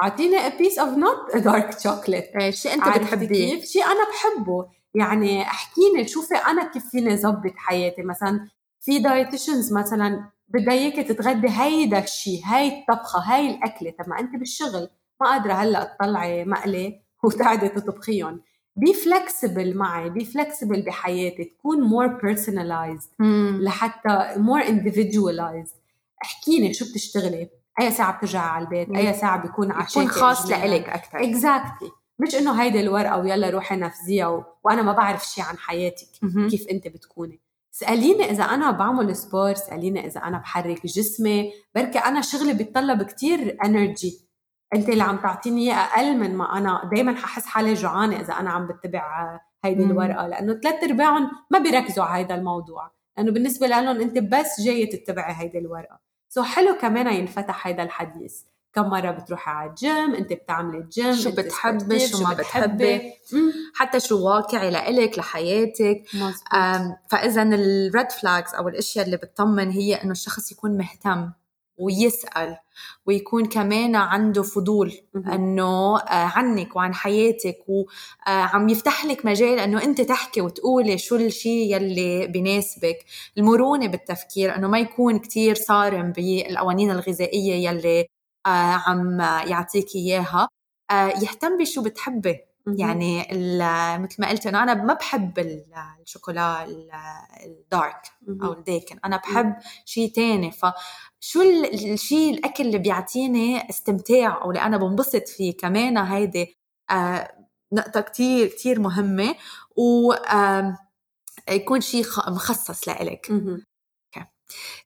أعطيني a piece of not dark chocolate. شيء أنت بتحبيه. شيء أنا بحبه. يعني احكيني شوفي أنا كيف فيني ظبط حياتي؟ مثلا في dietitians مثلا بدها اياكي تتغدي هيدا الشيء هاي الطبخة هاي الأكلة طب ما أنت بالشغل ما قادرة هلأ تطلعي مقلة وتقعدي تطبخيهم. be flexible معي be flexible بحياتي تكون more personalized لحتى more individualized. احكيني شو بتشتغلي؟ أي ساعة بترجعي على البيت؟ أي ساعة بيكون عشاء يكون خاص لإلك أكثر exactly مش إنه هيدي الورقة ويلا روحي نفذيها و... وأنا ما بعرف شيء عن حياتك كيف أنت بتكوني. اساليني إذا أنا بعمل sport اساليني إذا أنا بحرك جسمي. بركي أنا شغلي بيتطلب كتير energy أنت اللي عم تعطيني إياه أقل من ما أنا دائما ححس حالي جوعانة إذا أنا عم بتبع هيدي الورقة لأنه ثلاث أرباعهم ما بيركزوا على هذا الموضوع. لأنه بالنسبة لهم أنت بس جاية تتبعي هيدي الورقة. so حلو كمان ينفتح هيدا الحديث. كم مرة بتروحي على الجيم أنت بتعملي الجيم شو بتحبي شو ما بتحبي؟ حتى شو واقعي لإلك لحياتك. فإذا ال red flags أو الأشياء اللي بتطمن هي إنه الشخص يكون مهتم ويسأل ويكون كمان عنده فضول إنه آه، عنك وعن حياتك وعم آه، يفتح لك مجال إنه أنت تحكي وتقولي شو الشيء يلي بيناسبك. المرونة بالتفكير إنه ما يكون كتير صارم بالقوانين الغذائية يلي عم يعطيك إياها. يهتم بشو بتحبي. يعني مثل ما قلت إنه أنا ما بحب الشوكولا الدارك أو الديكن. أنا بحب شيء تاني. فشو الشيء الأكل اللي بيعطيني استمتاع أو اللي أنا بنبسط فيه كمان هيدي آه نقطة كتير كتير مهمة. و آه يكون شيء مخصص لإلك.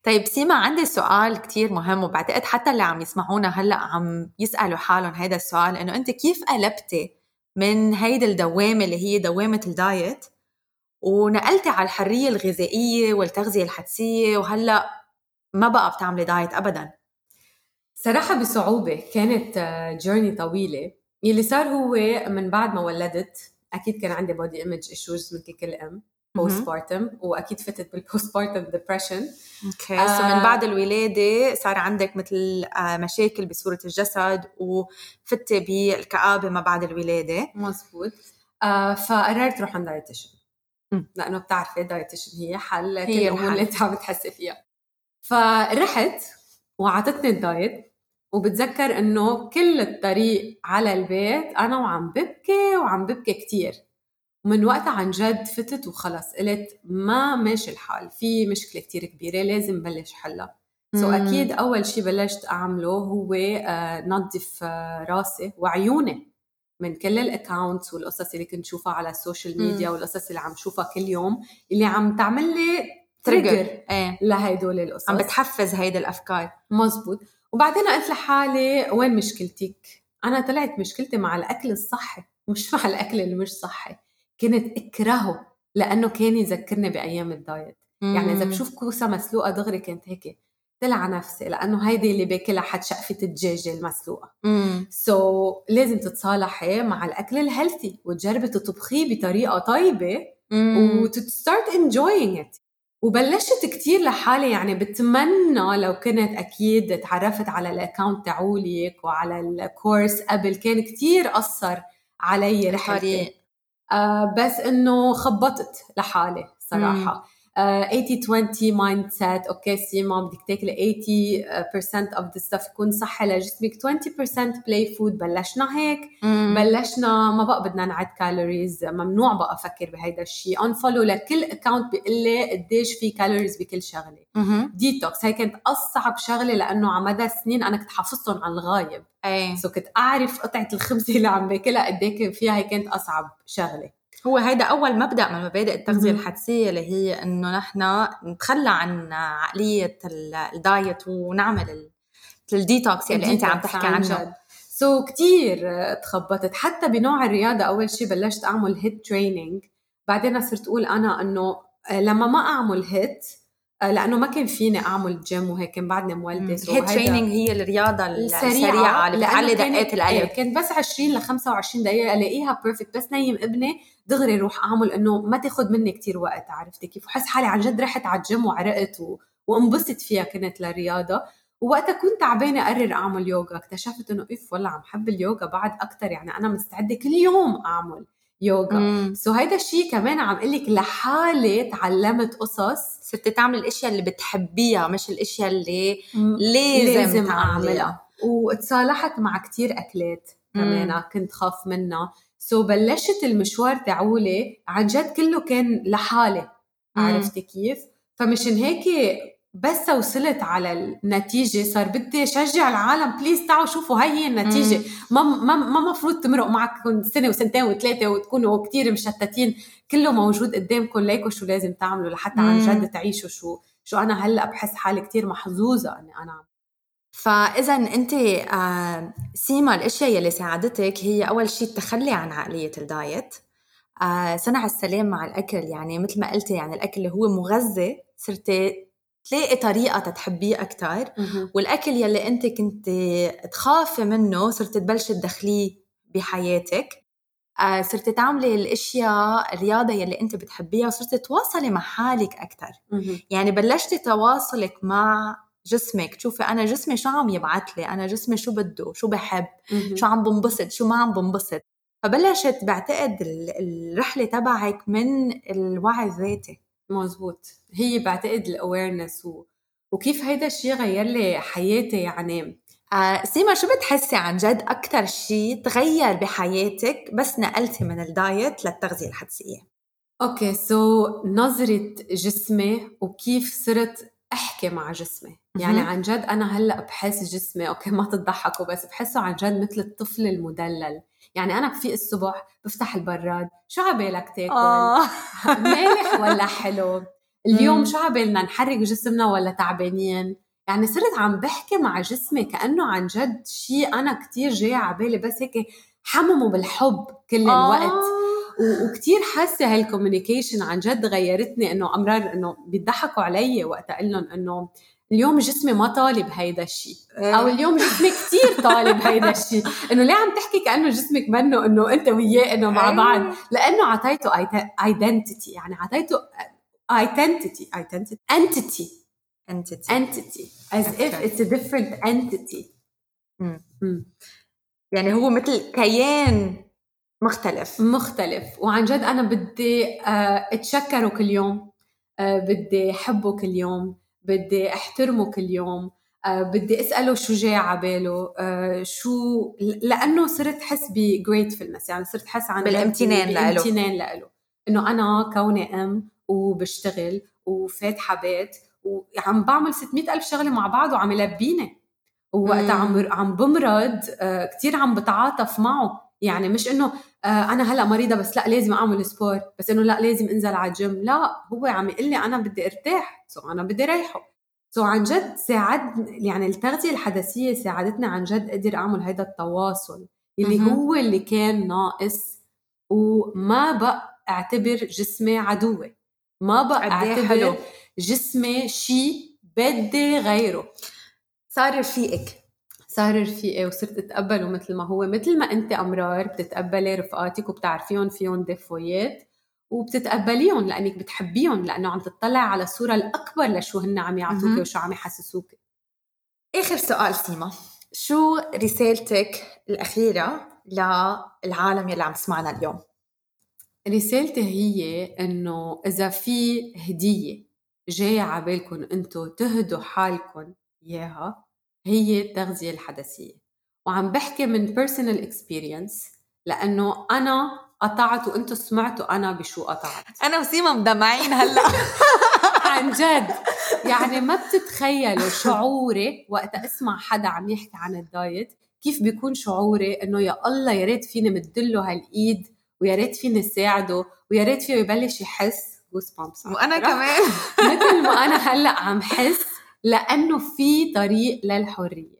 طيب سيما عندي سؤال كتير مهم وبعتقد حتى اللي عم يسمعونا هلأ عم يسألوا حالهم هذا السؤال إنه أنت كيف قلبتي من هيدي الدوامة اللي هي دوامة الدايت ونقلتي على الحرية الغذائية والتغذية الحدسية وهلأ ما بقى بتعملي دايت أبدا؟ صراحة بصعوبة كانت journey طويلة. يلي صار هو من بعد ما ولدت أكيد كان عندي body image issues مثل كل أم. postpartum وأكيد فتت بال postpartum depression okay so من بعد الولادة صار عندك مثل آه، مشاكل بصورة الجسد وفتي بالكآبة ما بعد الولادة. مزبوط. آه فقررت روح عند dietitian لأنه بتعرفي dietitian هي حل هي الأمور اللي انت عم تحسي فيها. فرحت وعطتني ال diet وبتذكر إنه كل الطريق على البيت أنا وعم ببكي وعم ببكي كثير ومن وقتها عن جد فتت وخلص. قلت ما ماشي الحال في مشكلة كتير كبيرة لازم بلش حلها. so أكيد أول شيء بلشت أعمله هو آه، نظف آه، راسي وعيوني من كل ال accounts والقصص اللي كنت شوفها على ال social media والقصص اللي عم شوفها كل يوم اللي عم تعمل لي trigger إيه. لهدول القصص. عم بتحفز هيدي الأفكار. مزبوط. وبعدين قلت لحالي وين مشكلتك؟ أنا طلعت مشكلتي مع الأكل الصحي مش مع الأكل اللي مش صحي. كنت اكرهه لأنه كان يذكرني بأيام ال diet. مم. يعني إذا بشوف كوسة مسلوقة دغري كنت هيك طلع نفسي لأنه هيدي اللي باكلها حد شقفة الدجاجة المسلوقة. so, لازم تتصالحي مع الأكل ال healthy وتجربي تطبخيه بطريقة طيبة و to start enjoying it وبلشت كتير لحالي يعني بتمنى لو كنت أكيد تعرفت على ال account تاعولك وعلى ال course قبل كان كتير أثر علي رحلتي بس إنه خبطت لحالي صراحة. 80 20 mindset okay سيما بدك تاكلي 80% of the stuff يكون صحي لجسمك. 20% play food بلشنا هيك. مم. بلشنا ما بقى بدنا نعد calories ممنوع بقى أفكر بهيدا الشيء unfollow لكل account بيقول لي قديش في calories بكل شغلة. ديتوكس هي كانت أصعب شغلة لأنه على مدى سنين أنا كنت حافظتهم على الغايب. إيه. so كنت أعرف قطعة الخبزه اللي عم باكلها قد إيه فيها هي كانت أصعب شغلة. هو هيدا أول مبدأ من مبادئ التغذية الحدسية اللي هي إنه نحن نتخلى عن عقلية ال diet ونعمل الديتوكس اللي أنت عم تحكي عنه. so, كتير تخبطت. حتى بنوع الرياضة أول شيء بلشت أعمل HIIT training بعدين صرت أقول أنا إنه لما ما أعمل HIIT لأنه ما كان فيني أعمل جيم وهيك كان بعدني مولدة. HIIT training هي الرياضة السريعة اللي بتعلي دقات القلب. إيه، كانت بس 20 ل 25 دقيقة ألاقيها perfect بس نيّم ابني دغري روح أعمل إنه ما تاخذ مني كتير وقت عرفتي كيف؟ وحس حالي عن جد رحت على الجيم وعرقت و... وانبسط فيها كنت للرياضة. ووقتها كنت تعبانه أقرر أعمل يوغا اكتشفت إنه إف والله عم حب اليوغا بعد أكثر يعني أنا مستعدة كل يوم أعمل. يوغا so هيدا الشيء كمان عم أقول لك لحالي تعلمت قصص. صرتي تعملي الأشياء اللي بتحبيها مش الأشياء اللي لازم, لازم أعملها. وتصالحت مع كتير أكلات كمان كنت خاف منها. so بلشت المشوار تاعولي عن جد كله كان لحالي. عرفتي كيف؟ فمشان هيك بس وصلت على النتيجة صار بدي شجع العالم please تعالوا شوفوا هاي هي النتيجة. ما ما ما مفروض تمرق معكم سنة وسنتين وثلاثة وتكونوا كتير مشتتين. كله موجود قدامكم ليكوا شو لازم تعملوا لحتى عن جد تعيشوا شو شو أنا هلأ بحس حالي كتير محظوظة إني أنا. فاذا أنت آه، سيما الأشياء يلي ساعدتك هي أول شيء التخلي عن عقلية الدايت. آه، صنع السلام مع الأكل يعني مثل ما قلتي يعني الأكل اللي هو مغذي صرتي تلاقي طريقة تتحبيه أكتر. والأكل يلي أنت كنت تخافي منه صرت تبلشي تدخليه بحياتك. آه، صرت تعملي الأشياء الرياضة يلي أنت بتحبيها وصرت تواصلي مع حالك أكثر يعني بلشتي تواصلك مع جسمك. تشوفي أنا جسمي شو عم يبعث لي؟ أنا جسمي شو بده؟ شو بحب؟ شو عم بنبسط؟ شو ما عم بنبسط؟ فبلشت بعتقد الرحلة تبعك من الوعي الذاتي. مزبوط هي بعتقد ال awareness و... وكيف هيدا الشيء غير لي حياتي يعني آه سيما شو بتحسي عن جد أكثر شيء تغير بحياتك بس نقلتي من ال diet للتغذية الحدسية؟ okay so, نظرة جسمي وكيف صرت أحكي مع جسمي. يعني عن جد أنا هلأ بحس جسمي okay ما تضحكوا بس بحسه عن جد مثل الطفل المدلل. يعني أنا بفيق الصبح بفتح البراد شو عبالك تاكل؟ آه. مالح ولا حلو؟ اليوم شو عبالنا نحرك جسمنا ولا تعبانين؟ يعني صرت عم بحكي مع جسمي كأنه عن جد شيء أنا كتير جاي على بالي بس هيك حممه بالحب كل آه. الوقت. وكتير حاسة هالكوميونيكيشن عن جد غيرتني إنه أمرار إنه بيضحكوا علي وقت أقول لهم إنه اليوم جسمي ما طالب هيدا الشيء أو إيه. اليوم جسمي كثير طالب هيدا الشيء إنه ليه عم تحكي كأنه جسمك منه إنه أنت وياه إنه مع بعض؟ إيه. لأنه عطيته identity يعني عطيته identity identity entity entity. Entity. As if it's a different entity. يعني هو مثل كيان. مختلف. مختلف. وعن جد أنا بدي آه، اتشكره كل يوم. آه، بدي احبه كل يوم. بدي احترمه كل يوم. آه، بدي اساله شو جاي على باله. شو لأنه صرت حس ب gratefulness يعني صرت حس عن بالامتنان له بالامتنان له إنه أنا كوني أم وبشتغل وفاتحة بيت وعم بعمل 600 ألف شغلة مع بعض وعم يلبيني. ووقتها عم عم بمرض آه، كثير عم بتعاطف معه. يعني مش إنه آه، أنا هلأ مريضة بس لأ لازم أعمل sport بس إنه لأ لازم أنزل على الجيم لأ هو عم يقول لي أنا بدي أرتاح so أنا بدي ريحه سو عن جد ساعد يعني التغذية الحدثيه ساعدتني عن جد أقدر أعمل هذا التواصل اللي هو اللي كان ناقص وما بقى أعتبر جسمي عدوي. ما بقى أعتبر حلو. جسمي شيء بدي غيره. صار رفيقك. صار رفيقي وصرت أتقبله مثل ما هو مثل ما أنت أمرار بتتقبلي رفقاتك وبتعرفيهم فيهم دفويات وبتتقبليهم لأنك بتحبيهم لأنه عم تطلع على الصورة الأكبر لشو هن عم يعطوك وشو عم يحسسوك آخر سؤال سيما شو رسالتك الأخيرة للعالم يلي عم تسمعنا اليوم؟ رسالتي هي إنه إذا في هدية جاية عبالكم أنتو تهدوا حالكم إياها هي التغذية الحدثية وعم بحكي من personal experience لأنه أنا قطعت وانتو سمعتوا أنا بشو قطعت. أنا وسيما مدمعين هلأ. عن جد. يعني ما بتتخيلوا شعوري وقت أسمع حدا عم يحكي عن الدايت كيف بيكون شعوري إنه يا الله يا ريت فيني مدله هالإيد ويا ريت فيني ساعده ويا ريت فيه يبلش يحس. جوز بامبس وأنا كمان. مثل ما أنا هلأ عم حس لأنه في طريق للحرية.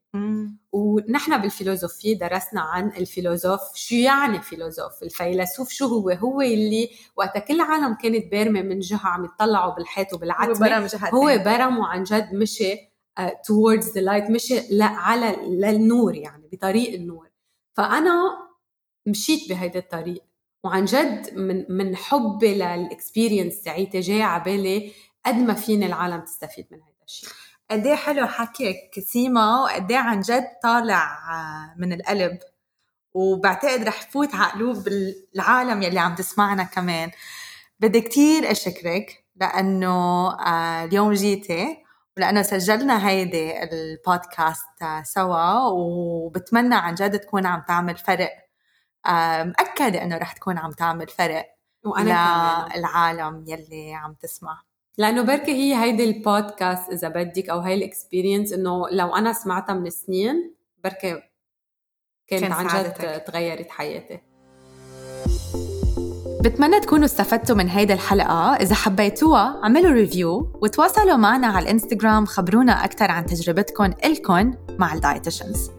ونحن بالفيلوزوفية درسنا عن الفيلوزوف شو يعني فيلوزوف؟ الفيلسوف شو هو؟ هو اللي وقت كل العالم كانت بارمة من جهة عم يطلعوا بالحيط وبالعتمة هو برم وعن جد مشي uh, towards the light مشي على للنور يعني بطريق النور. فأنا مشيت بهيدا الطريق وعن جد من من حبي للاكسبيرينس تاعيتي جاي على بالي قد ما فيني العالم تستفيد من هذا الشيء. قد إيه حلو حكيك سيما وقد إيه عن جد طالع آه، من القلب. وبعتقد رح يفوت على قلوب العالم يلي عم تسمعنا كمان. بدي كتير أشكرك لأنه آه، اليوم جيتي ولأنه سجلنا هيدي البودكاست آه، سوا وبتمنى عن جد تكون عم تعمل فرق. مأكدة إنه رح تكون عم تعمل فرق وأنا للعالم يلي عم تسمع. لأنه بركي هي هيدي البودكاست إذا بدك أو هاي ال experience إنه لو أنا سمعتها من سنين بركي كانت كان عن جد تغيرت حياتي. بتمنى تكونوا استفدتوا من هيدا الحلقة. إذا حبيتوها عملوا review وتواصلوا معنا على الانستغرام خبرونا أكثر عن تجربتكم إلكن مع ال dietitians